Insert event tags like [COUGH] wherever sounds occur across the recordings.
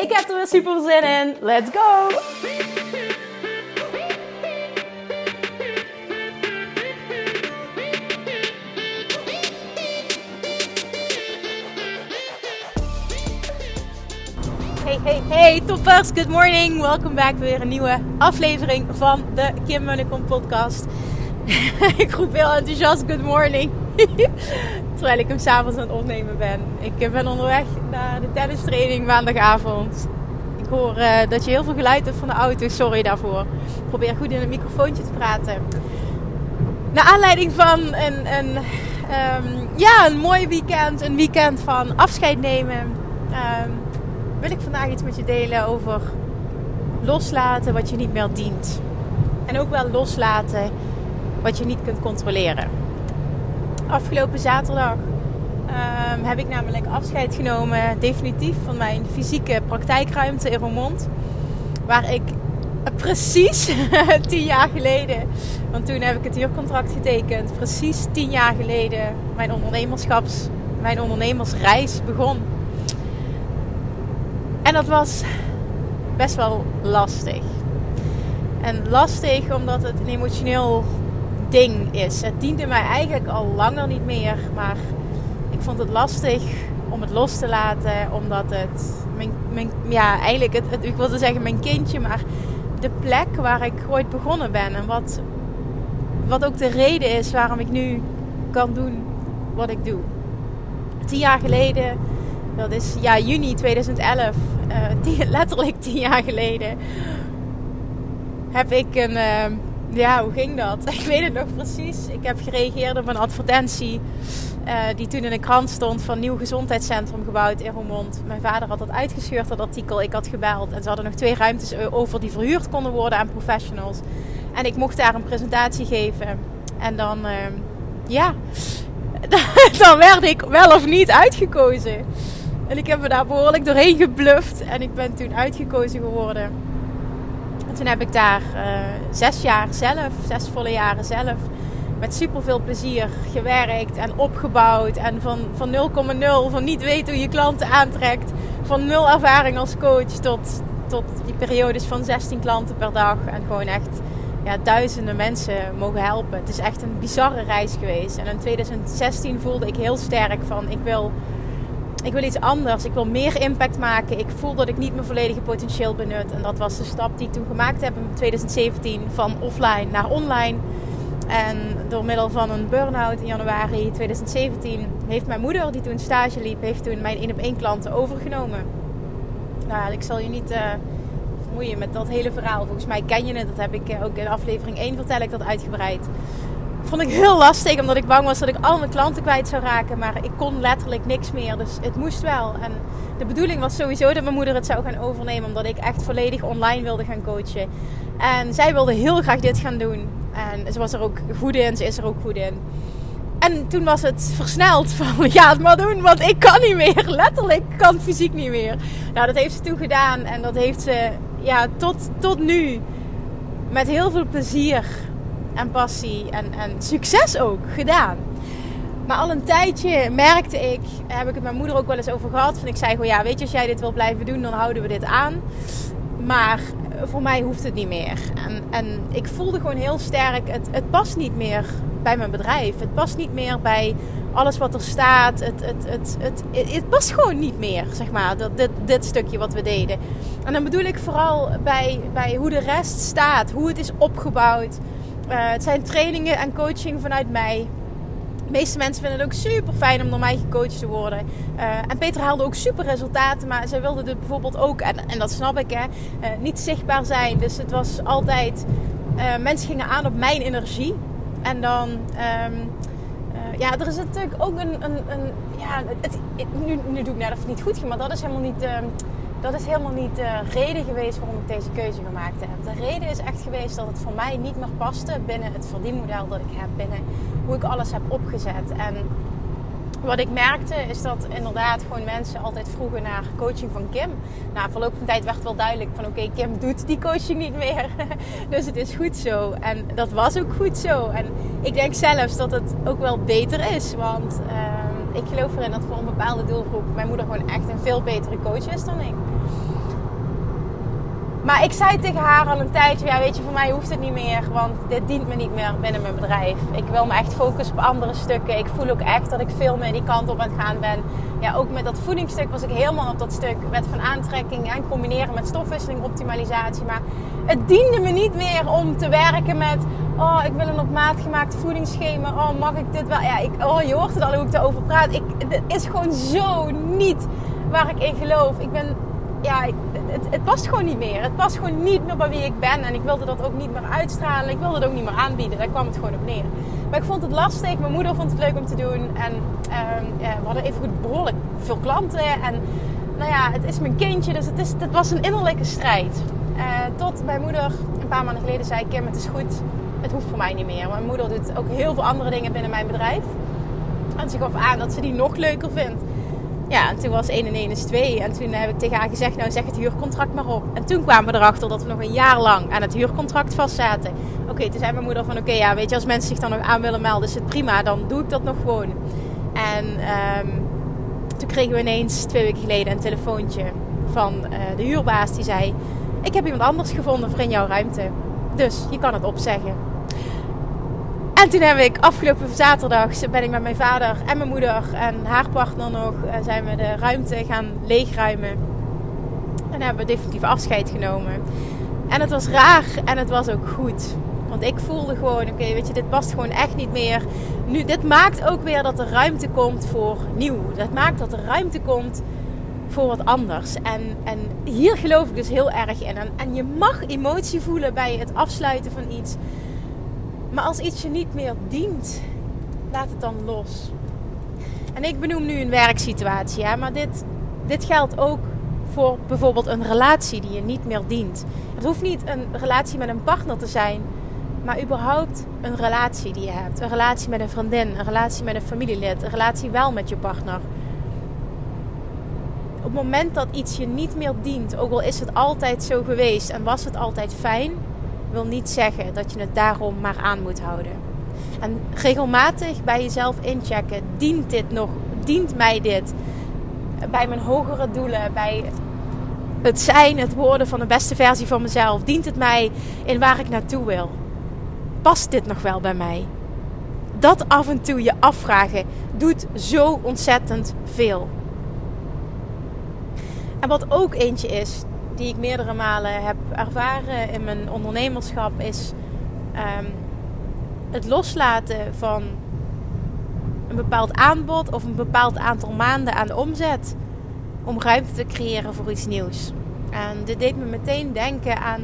Ik heb er weer super zin in. Let's go! Hey, hey, hey, toppers. Good morning. Welkom back weer een nieuwe aflevering van de Kim Munnekom podcast. [LAUGHS] ik roep heel enthousiast good morning. [LAUGHS] Terwijl ik hem s'avonds aan het opnemen ben. Ik ben onderweg naar de tennistraining maandagavond. Ik hoor uh, dat je heel veel geluid hebt van de auto. Sorry daarvoor. Ik probeer goed in het microfoontje te praten. Naar aanleiding van een, een, um, ja, een mooi weekend. Een weekend van afscheid nemen. Um, wil ik vandaag iets met je delen over loslaten wat je niet meer dient. En ook wel loslaten wat je niet kunt controleren. Afgelopen zaterdag um, heb ik namelijk afscheid genomen, definitief, van mijn fysieke praktijkruimte in Roermond. Waar ik precies [LAUGHS] tien jaar geleden, want toen heb ik het huurcontract getekend, precies tien jaar geleden mijn ondernemerschaps, mijn ondernemersreis begon. En dat was best wel lastig. En lastig omdat het een emotioneel ding is. Het diende mij eigenlijk al langer niet meer. Maar ik vond het lastig om het los te laten. Omdat het, mijn, mijn, ja, eigenlijk, het, ik wilde zeggen mijn kindje. Maar de plek waar ik ooit begonnen ben. En wat, wat ook de reden is waarom ik nu kan doen wat ik doe. Tien jaar geleden dat is ja, juni 2011, uh, tien, letterlijk tien jaar geleden, heb ik een. Uh, ja, hoe ging dat? [LAUGHS] Ik weet het nog precies. Ik heb gereageerd op een advertentie uh, die toen in de krant stond van nieuw gezondheidscentrum gebouwd in Roermond. Mijn vader had dat uitgescheurd, dat artikel. Ik had gebeld en ze hadden nog twee ruimtes over die verhuurd konden worden aan professionals. En ik mocht daar een presentatie geven. En dan, ehm, ja, [LAUGHS] dan werd ik wel of niet uitgekozen. En ik heb me daar behoorlijk doorheen gebluft. En ik ben toen uitgekozen geworden. En toen heb ik daar uh, zes jaar zelf, zes volle jaren zelf, met super veel plezier gewerkt en opgebouwd. En van, van 0,0, van niet weten hoe je klanten aantrekt. Van nul ervaring als coach tot, tot die periodes van 16 klanten per dag. En gewoon echt ja, duizenden mensen mogen helpen. Het is echt een bizarre reis geweest. En in 2016 voelde ik heel sterk van ik wil ik wil iets anders. Ik wil meer impact maken. Ik voel dat ik niet mijn volledige potentieel benut. En dat was de stap die ik toen gemaakt heb in 2017 van offline naar online. En door middel van een burn-out in januari 2017 heeft mijn moeder, die toen stage liep, heeft toen mijn één op één klanten overgenomen. Nou, ik zal je niet uh, vermoeien met dat hele verhaal. Volgens mij ken je het. Dat heb ik uh, ook in aflevering 1 vertel ik dat uitgebreid vond ik heel lastig, omdat ik bang was dat ik al mijn klanten kwijt zou raken. Maar ik kon letterlijk niks meer, dus het moest wel. En de bedoeling was sowieso dat mijn moeder het zou gaan overnemen, omdat ik echt volledig online wilde gaan coachen. En zij wilde heel graag dit gaan doen. En ze was er ook goed in, ze is er ook goed in. En toen was het versneld van, [LAUGHS] ga het maar doen, want ik kan niet meer. Letterlijk, kan fysiek niet meer. Nou, dat heeft ze toen gedaan en dat heeft ze ja, tot, tot nu met heel veel plezier en passie en, en succes ook gedaan. Maar al een tijdje merkte ik, heb ik het mijn moeder ook wel eens over gehad. Van ik zei gewoon, ja, weet je, als jij dit wil blijven doen, dan houden we dit aan. Maar voor mij hoeft het niet meer. En, en ik voelde gewoon heel sterk, het, het past niet meer bij mijn bedrijf. Het past niet meer bij alles wat er staat. Het, het, het, het, het, het past gewoon niet meer, zeg maar, dat, dit, dit stukje wat we deden. En dan bedoel ik vooral bij, bij hoe de rest staat, hoe het is opgebouwd. Uh, het zijn trainingen en coaching vanuit mij. De meeste mensen vinden het ook super fijn om door mij gecoacht te worden. Uh, en Peter haalde ook super resultaten, maar zij wilde dit bijvoorbeeld ook, en, en dat snap ik, hè, uh, niet zichtbaar zijn. Dus het was altijd, mensen gingen aan op mijn energie. En dan, um, ja, er is natuurlijk ook een, een, een ja, het, nu, nu doe ik net of het niet goed ging, maar dat is helemaal niet. Dat is helemaal niet de reden geweest waarom ik deze keuze gemaakt heb. De reden is echt geweest dat het voor mij niet meer paste binnen het verdienmodel dat ik heb, binnen hoe ik alles heb opgezet. En wat ik merkte is dat inderdaad gewoon mensen altijd vroegen naar coaching van Kim. Na verloop van tijd werd wel duidelijk van oké, Kim doet die coaching niet meer. [LAUGHS] dus het is goed zo. En dat was ook goed zo. En ik denk zelfs dat het ook wel beter is. Want uh, ik geloof erin dat voor een bepaalde doelgroep mijn moeder gewoon echt een veel betere coach is dan ik. Maar ik zei tegen haar al een tijdje, ja weet je, voor mij hoeft het niet meer, want dit dient me niet meer binnen mijn bedrijf. Ik wil me echt focussen op andere stukken. Ik voel ook echt dat ik veel meer die kant op aan het gaan ben. Ja, ook met dat voedingsstuk was ik helemaal op dat stuk wet van aantrekking en combineren met stofwisseling, optimalisatie. Maar het diende me niet meer om te werken met, oh ik wil een op maat gemaakt voedingsschema, oh mag ik dit wel? Ja, ik, oh je hoort het al hoe ik erover praat. Ik, het is gewoon zo niet waar ik in geloof. Ik ben ja, het, het past gewoon niet meer. Het past gewoon niet meer bij wie ik ben. En ik wilde dat ook niet meer uitstralen. Ik wilde het ook niet meer aanbieden. Daar kwam het gewoon op neer. Maar ik vond het lastig. Mijn moeder vond het leuk om te doen. En ehm, we hadden even goed behoorlijk veel klanten. En nou ja, het is mijn kindje. Dus het, is, het was een innerlijke strijd. Uh, tot mijn moeder een paar maanden geleden zei... Kim, het is goed. Het hoeft voor mij niet meer. Mijn moeder doet ook heel veel andere dingen binnen mijn bedrijf. En ze gaf aan dat ze die nog leuker vindt. Ja, en toen was 1 en 1 is 2. En toen heb ik tegen haar gezegd, nou zeg het huurcontract maar op. En toen kwamen we erachter dat we nog een jaar lang aan het huurcontract vastzaten. Oké, toen zei mijn moeder van, oké, ja, weet je, als mensen zich dan nog aan willen melden, is het prima. Dan doe ik dat nog gewoon. En um, toen kregen we ineens twee weken geleden een telefoontje van uh, de huurbaas. Die zei, ik heb iemand anders gevonden voor in jouw ruimte. Dus je kan het opzeggen. En toen heb ik afgelopen zaterdag ben ik met mijn vader en mijn moeder en haar partner nog eh, zijn we de ruimte gaan leegruimen. En hebben we definitief afscheid genomen. En het was raar en het was ook goed. Want ik voelde gewoon, oké, weet je, dit past gewoon echt niet meer. Nu, dit maakt ook weer dat er ruimte komt voor nieuw. Dat maakt dat er ruimte komt voor wat anders. En, en hier geloof ik dus heel erg in. En, en je mag emotie voelen bij het afsluiten van iets. Maar als iets je niet meer dient, laat het dan los. En ik benoem nu een werksituatie, hè, maar dit, dit geldt ook voor bijvoorbeeld een relatie die je niet meer dient. Het hoeft niet een relatie met een partner te zijn, maar überhaupt een relatie die je hebt. Een relatie met een vriendin, een relatie met een familielid, een relatie wel met je partner. Op het moment dat iets je niet meer dient, ook al is het altijd zo geweest en was het altijd fijn, wil niet zeggen dat je het daarom maar aan moet houden. En regelmatig bij jezelf inchecken: dient dit nog? Dient mij dit? Bij mijn hogere doelen, bij het zijn, het worden van de beste versie van mezelf. Dient het mij in waar ik naartoe wil? Past dit nog wel bij mij? Dat af en toe je afvragen doet zo ontzettend veel. En wat ook eentje is die ik meerdere malen heb ervaren in mijn ondernemerschap is um, het loslaten van een bepaald aanbod of een bepaald aantal maanden aan omzet om ruimte te creëren voor iets nieuws. En dit deed me meteen denken aan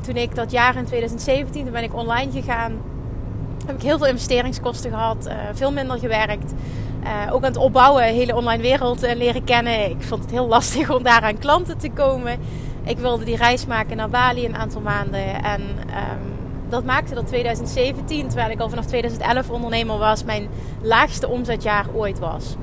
toen ik dat jaar in 2017, toen ben ik online gegaan, heb ik heel veel investeringskosten gehad, uh, veel minder gewerkt. Uh, ook aan het opbouwen, hele online wereld uh, leren kennen. Ik vond het heel [LAUGHS] lastig om daar aan klanten te komen. Ik wilde die reis maken naar Bali een aantal maanden. En um, dat maakte dat 2017, terwijl ik al vanaf 2011 ondernemer was, mijn laagste omzetjaar ooit was.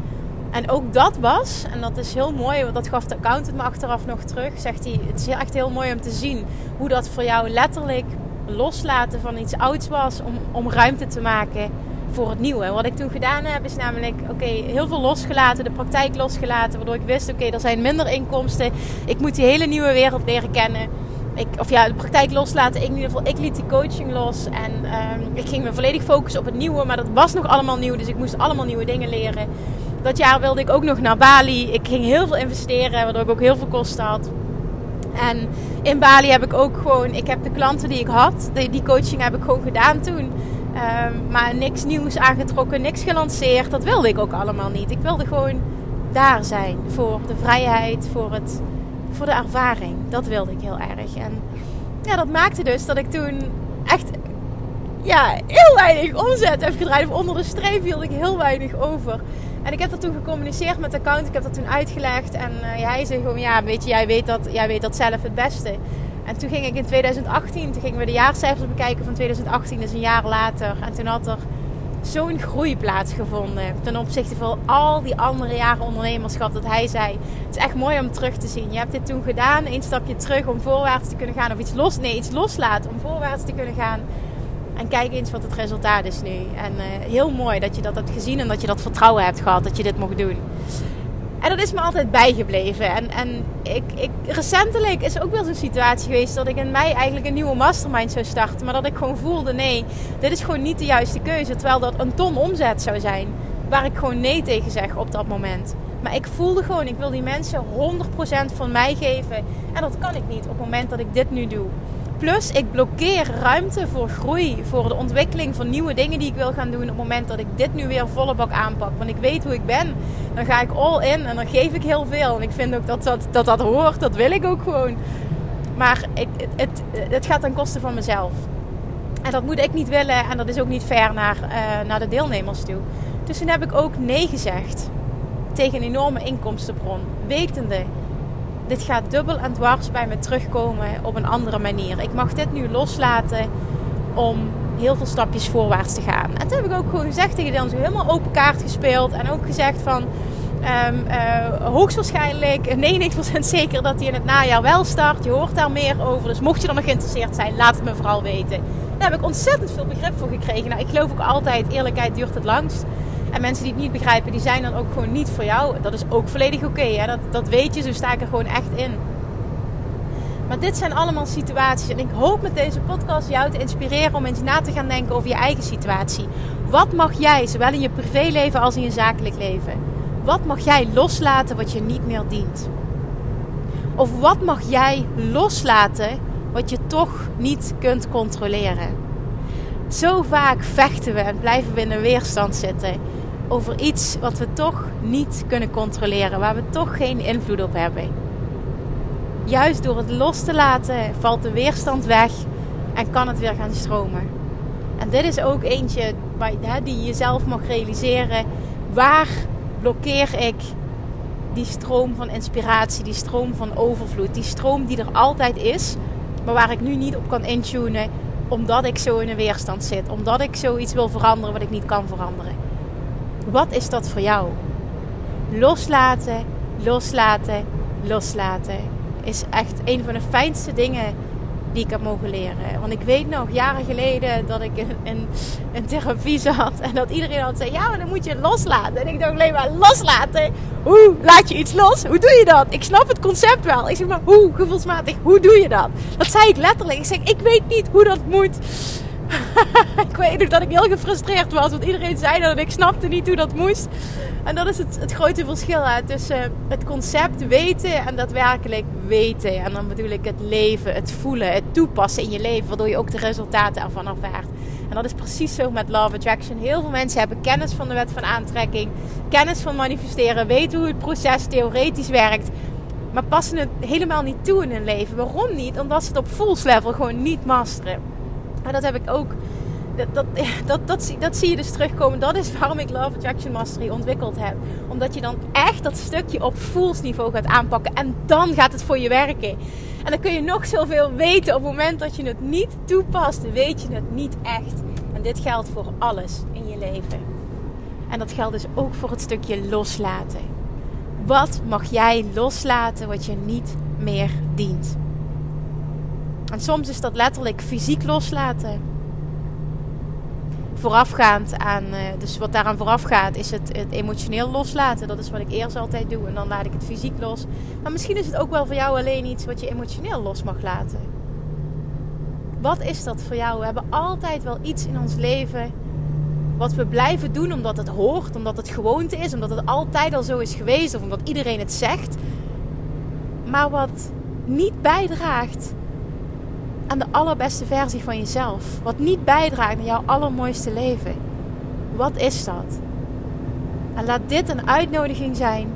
En ook dat was, en dat is heel mooi, want dat gaf de accountant me achteraf nog terug. Zegt hij: Het is echt heel mooi om te zien hoe dat voor jou letterlijk loslaten van iets ouds was. Om, om ruimte te maken voor het nieuwe. Wat ik toen gedaan heb is namelijk, oké, heel veel losgelaten, de praktijk losgelaten, waardoor ik wist, oké, er zijn minder inkomsten. Ik moet die hele nieuwe wereld leren kennen. Ik, of ja, de praktijk loslaten. Ik, in ieder geval, ik liet die coaching los en um, ik ging me volledig focussen op het nieuwe, maar dat was nog allemaal nieuw, dus ik moest allemaal nieuwe dingen leren. Dat jaar wilde ik ook nog naar Bali. Ik ging heel veel investeren, waardoor ik ook heel veel kosten had. En in Bali heb ik ook gewoon, ik heb de klanten die ik had, die, die coaching heb ik gewoon gedaan toen. Um, maar niks nieuws aangetrokken, niks gelanceerd. Dat wilde ik ook allemaal niet. Ik wilde gewoon daar zijn voor de vrijheid, voor, het, voor de ervaring. Dat wilde ik heel erg. En ja, dat maakte dus dat ik toen echt ja, heel weinig omzet heb gedraaid. Of onder de streep hield ik heel weinig over. En ik heb dat toen gecommuniceerd met de account. Ik heb dat toen uitgelegd. En uh, hij zei gewoon, ja, weet je, jij weet, dat, jij weet dat zelf het beste. En toen ging ik in 2018, toen gingen we de jaarcijfers bekijken van 2018, dus een jaar later. En toen had er zo'n groei plaatsgevonden ten opzichte van al die andere jaren ondernemerschap. Dat hij zei: Het is echt mooi om terug te zien. Je hebt dit toen gedaan, een stapje terug om voorwaarts te kunnen gaan, of iets los, nee, iets loslaten om voorwaarts te kunnen gaan. En kijk eens wat het resultaat is nu. En uh, heel mooi dat je dat hebt gezien en dat je dat vertrouwen hebt gehad dat je dit mocht doen. En dat is me altijd bijgebleven. En, en ik, ik, recentelijk is ook wel zo'n situatie geweest dat ik in mei eigenlijk een nieuwe mastermind zou starten. Maar dat ik gewoon voelde, nee, dit is gewoon niet de juiste keuze. Terwijl dat een ton omzet zou zijn. Waar ik gewoon nee tegen zeg op dat moment. Maar ik voelde gewoon, ik wil die mensen 100% van mij geven. En dat kan ik niet op het moment dat ik dit nu doe. Plus, ik blokkeer ruimte voor groei, voor de ontwikkeling van nieuwe dingen die ik wil gaan doen. Op het moment dat ik dit nu weer volle bak aanpak. Want ik weet hoe ik ben. Dan ga ik all in en dan geef ik heel veel. En ik vind ook dat dat, dat, dat hoort. Dat wil ik ook gewoon. Maar het, het, gaat ten koste van mezelf. En dat moet ik niet willen. En dat is ook niet fair naar, uh, naar de deelnemers toe. Dus toen heb ik ook nee gezegd. Tegen een enorme inkomstenbron. Wetende dit gaat dubbel en dwars bij me terugkomen op een andere manier. Ik mag dit nu loslaten om heel veel stapjes voorwaarts te gaan. En toen heb ik ook gewoon gezegd tegen dan zo helemaal open kaart gespeeld. En ook gezegd van um, uh, hoogstwaarschijnlijk 99% zeker dat hij in het najaar wel start. Je hoort daar meer over. Dus mocht je er nog geïnteresseerd zijn, laat het me vooral weten. Daar heb ik ontzettend veel begrip voor gekregen. Nou, ik geloof ook altijd, eerlijkheid duurt het langst. En mensen die het niet begrijpen, die zijn dan ook gewoon niet voor jou. Dat is ook volledig oké. dat, dat weet je, zo sta ik er gewoon echt in. Maar dit zijn allemaal situaties. En ik hoop met deze podcast jou te inspireren om eens na te gaan denken over je eigen situatie. Wat mag jij, zowel in je privéleven als in je zakelijk leven, wat mag jij loslaten wat je niet meer dient? Of wat mag jij loslaten wat je toch niet kunt controleren? Zo vaak vechten we en blijven we in een weerstand zitten over iets wat we toch niet kunnen controleren, waar we toch geen invloed op hebben. Juist door het los te laten valt de weerstand weg en kan het weer gaan stromen. En dit is ook eentje die je jezelf mag realiseren. Waar blokkeer ik die stroom van inspiratie, die stroom van overvloed, die stroom die er altijd is, maar waar ik nu niet op kan intunen omdat ik zo in een weerstand zit, omdat ik zoiets wil veranderen wat ik niet kan veranderen. Wat is dat voor jou? Loslaten, loslaten, loslaten is echt een van de fijnste dingen die ik heb mogen leren. Want ik weet nog jaren geleden dat ik in, een therapie zat en dat iedereen had zei: Ja, maar dan moet je loslaten. En ik dacht alleen maar: loslaten? Hoe laat je iets los? Hoe doe je dat? Ik snap het concept wel. Ik zeg maar: hoe gevoelsmatig? Hoe doe je dat? Dat zei ik letterlijk. Ik zeg: Ik weet niet hoe dat moet. [LAUGHS] ik weet nog dat ik heel gefrustreerd was. Want iedereen zei dat en ik snapte niet hoe dat moest. En dat is het, het grote verschil hè, tussen het concept weten en daadwerkelijk weten. En dan bedoel ik het leven, het voelen, het toepassen in je leven. Waardoor je ook de resultaten ervan ervaart. En dat is precies zo met Love Attraction. Heel veel mensen hebben kennis van de wet van aantrekking. Kennis van manifesteren. Weten hoe het proces theoretisch werkt. Maar passen het helemaal niet toe in hun leven. Waarom niet? Omdat ze het op full level gewoon niet masteren. En dat heb ik ook. Dat, dat, dat, dat, dat zie je dus terugkomen. Dat is waarom ik Love Attraction Mastery ontwikkeld heb. Omdat je dan echt dat stukje op niveau gaat aanpakken. En dan gaat het voor je werken. En dan kun je nog zoveel weten. Op het moment dat je het niet toepast, weet je het niet echt. En dit geldt voor alles in je leven. En dat geldt dus ook voor het stukje loslaten. Wat mag jij loslaten wat je niet meer dient? En soms is dat letterlijk fysiek loslaten. Voorafgaand aan, uh, dus wat daaraan voorafgaat, is het, het, emotioneel loslaten. Dat is wat ik eerst altijd doe. En dan laat ik het fysiek los. Maar misschien is het ook wel voor jou alleen iets wat je emotioneel los mag laten. Wat is dat voor jou? We hebben altijd wel iets in ons leven wat we blijven doen omdat het hoort, omdat het gewoonte is, omdat het altijd al zo is geweest of omdat iedereen het zegt. Maar wat niet bijdraagt aan de allerbeste versie van jezelf. Wat niet bijdraagt aan jouw allermooiste leven. Wat is dat? En laat dit een uitnodiging zijn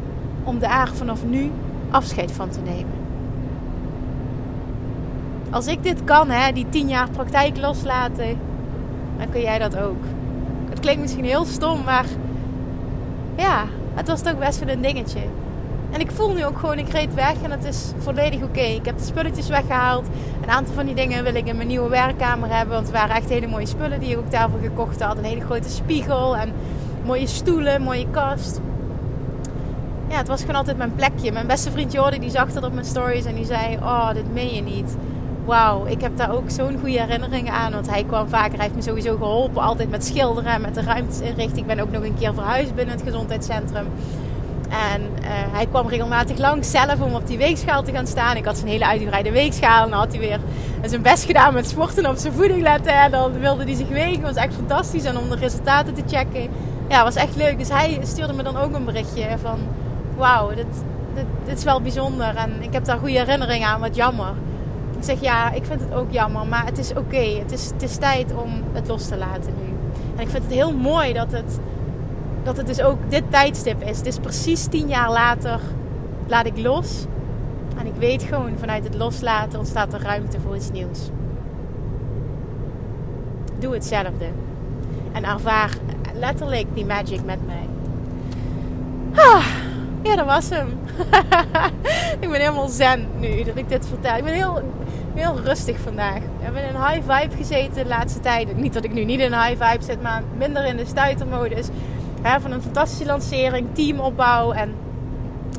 om daar vanaf nu afscheid van te nemen. Als ik dit kan, hè, die tien jaar praktijk loslaten. dan kun jij dat ook. Het klinkt misschien heel stom, maar ja, het was toch best wel een dingetje. En ik voel nu ook gewoon, ik reed weg en het is volledig oké. Ik heb de spulletjes weggehaald. Een aantal van die dingen wil ik in mijn nieuwe werkkamer hebben. Want het waren echt hele mooie spullen die ik ook daarvoor gekocht had. Een hele grote spiegel en mooie stoelen, mooie kast. Ja, het was gewoon altijd mijn plekje. Mijn beste vriend Jordi die zag dat op mijn stories en die zei... Oh, dit meen je niet. Wauw, ik heb daar ook zo'n goede herinneringen aan. Want hij kwam vaker, hij heeft me sowieso geholpen. Altijd met schilderen en met de ruimtes inrichten. Ik ben ook nog een keer verhuisd binnen het gezondheidscentrum. En uh, hij kwam regelmatig langs zelf om op die weegschaal te gaan staan. Ik had zijn hele uitgebreide weegschaal. En dan had hij weer zijn best gedaan met sporten op zijn voeding letten. En dan wilde hij zich wegen. Dat was echt fantastisch. En om de resultaten te checken. Ja, was echt leuk. Dus hij stuurde me dan ook een berichtje van... Wauw, dit, dit, dit, is wel bijzonder. En ik heb daar goede herinneringen aan. Wat jammer. Ik zeg ja, ik vind het ook jammer. Maar het is oké. Het, is, het is tijd om het los te laten nu. En ik vind het heel mooi dat het dat het dus ook dit tijdstip is. Het is precies tien jaar later laat ik los. En ik weet gewoon vanuit het loslaten ontstaat er ruimte voor iets nieuws. Doe hetzelfde. En ervaar letterlijk die magic met mij. Ah, ja, dat was hem. [LAUGHS] ik ben helemaal zen nu dat ik dit vertel. Ik ben heel, heel rustig vandaag. We hebben in een high vibe gezeten de laatste tijd. Niet dat ik nu niet in een high vibe zit, maar minder in de stuitermodus van een fantastische lancering, teamopbouw. En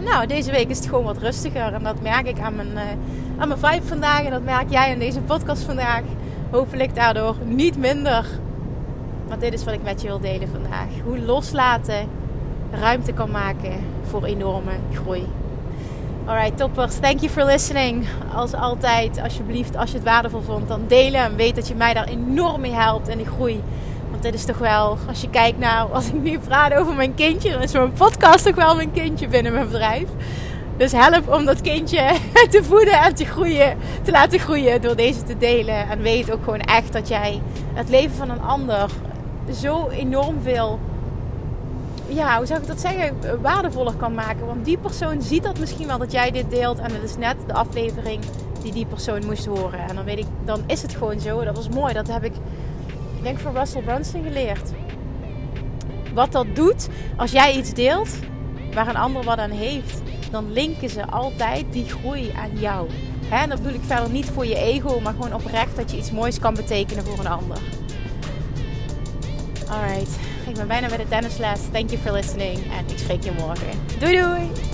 nou, deze week is het gewoon wat rustiger. En dat merk ik aan mijn, uh, aan mijn vibe vandaag. En dat merk jij in deze podcast vandaag. Hopelijk daardoor niet minder. Maar dit is wat ik met je wil delen vandaag. Hoe loslaten ruimte kan maken voor enorme groei. Alright, toppers. Thank you for listening. Als altijd, alsjeblieft, als je het waardevol vond, dan delen. En weet dat je mij daar enorm mee helpt in de groei dit is toch wel, als je kijkt naar, als ik nu praat over mijn kindje, dan is mijn podcast toch wel mijn kindje binnen mijn bedrijf. Dus help om dat kindje [LAUGHS] te voeden en te groeien, te laten groeien door deze te delen. En weet ook gewoon echt dat jij het leven van een ander zo enorm veel, ja, hoe zou ik dat zeggen, waardevoller kan maken. Want die persoon ziet dat misschien wel dat jij dit deelt en het is net de aflevering die die persoon moest horen. En dan weet ik, dan is het gewoon zo. Dat was mooi. Dat heb ik denk van Russell Brunson geleerd. Wat dat doet, als jij iets deelt waar een ander wat aan heeft, dan linken ze altijd die groei aan jou. En dat bedoel ik verder niet voor je ego, maar gewoon oprecht dat je iets moois kan betekenen voor een ander. Alright, ik ben bijna bij de tennisles. Thank you for listening en ik spreek je morgen. Doei doei!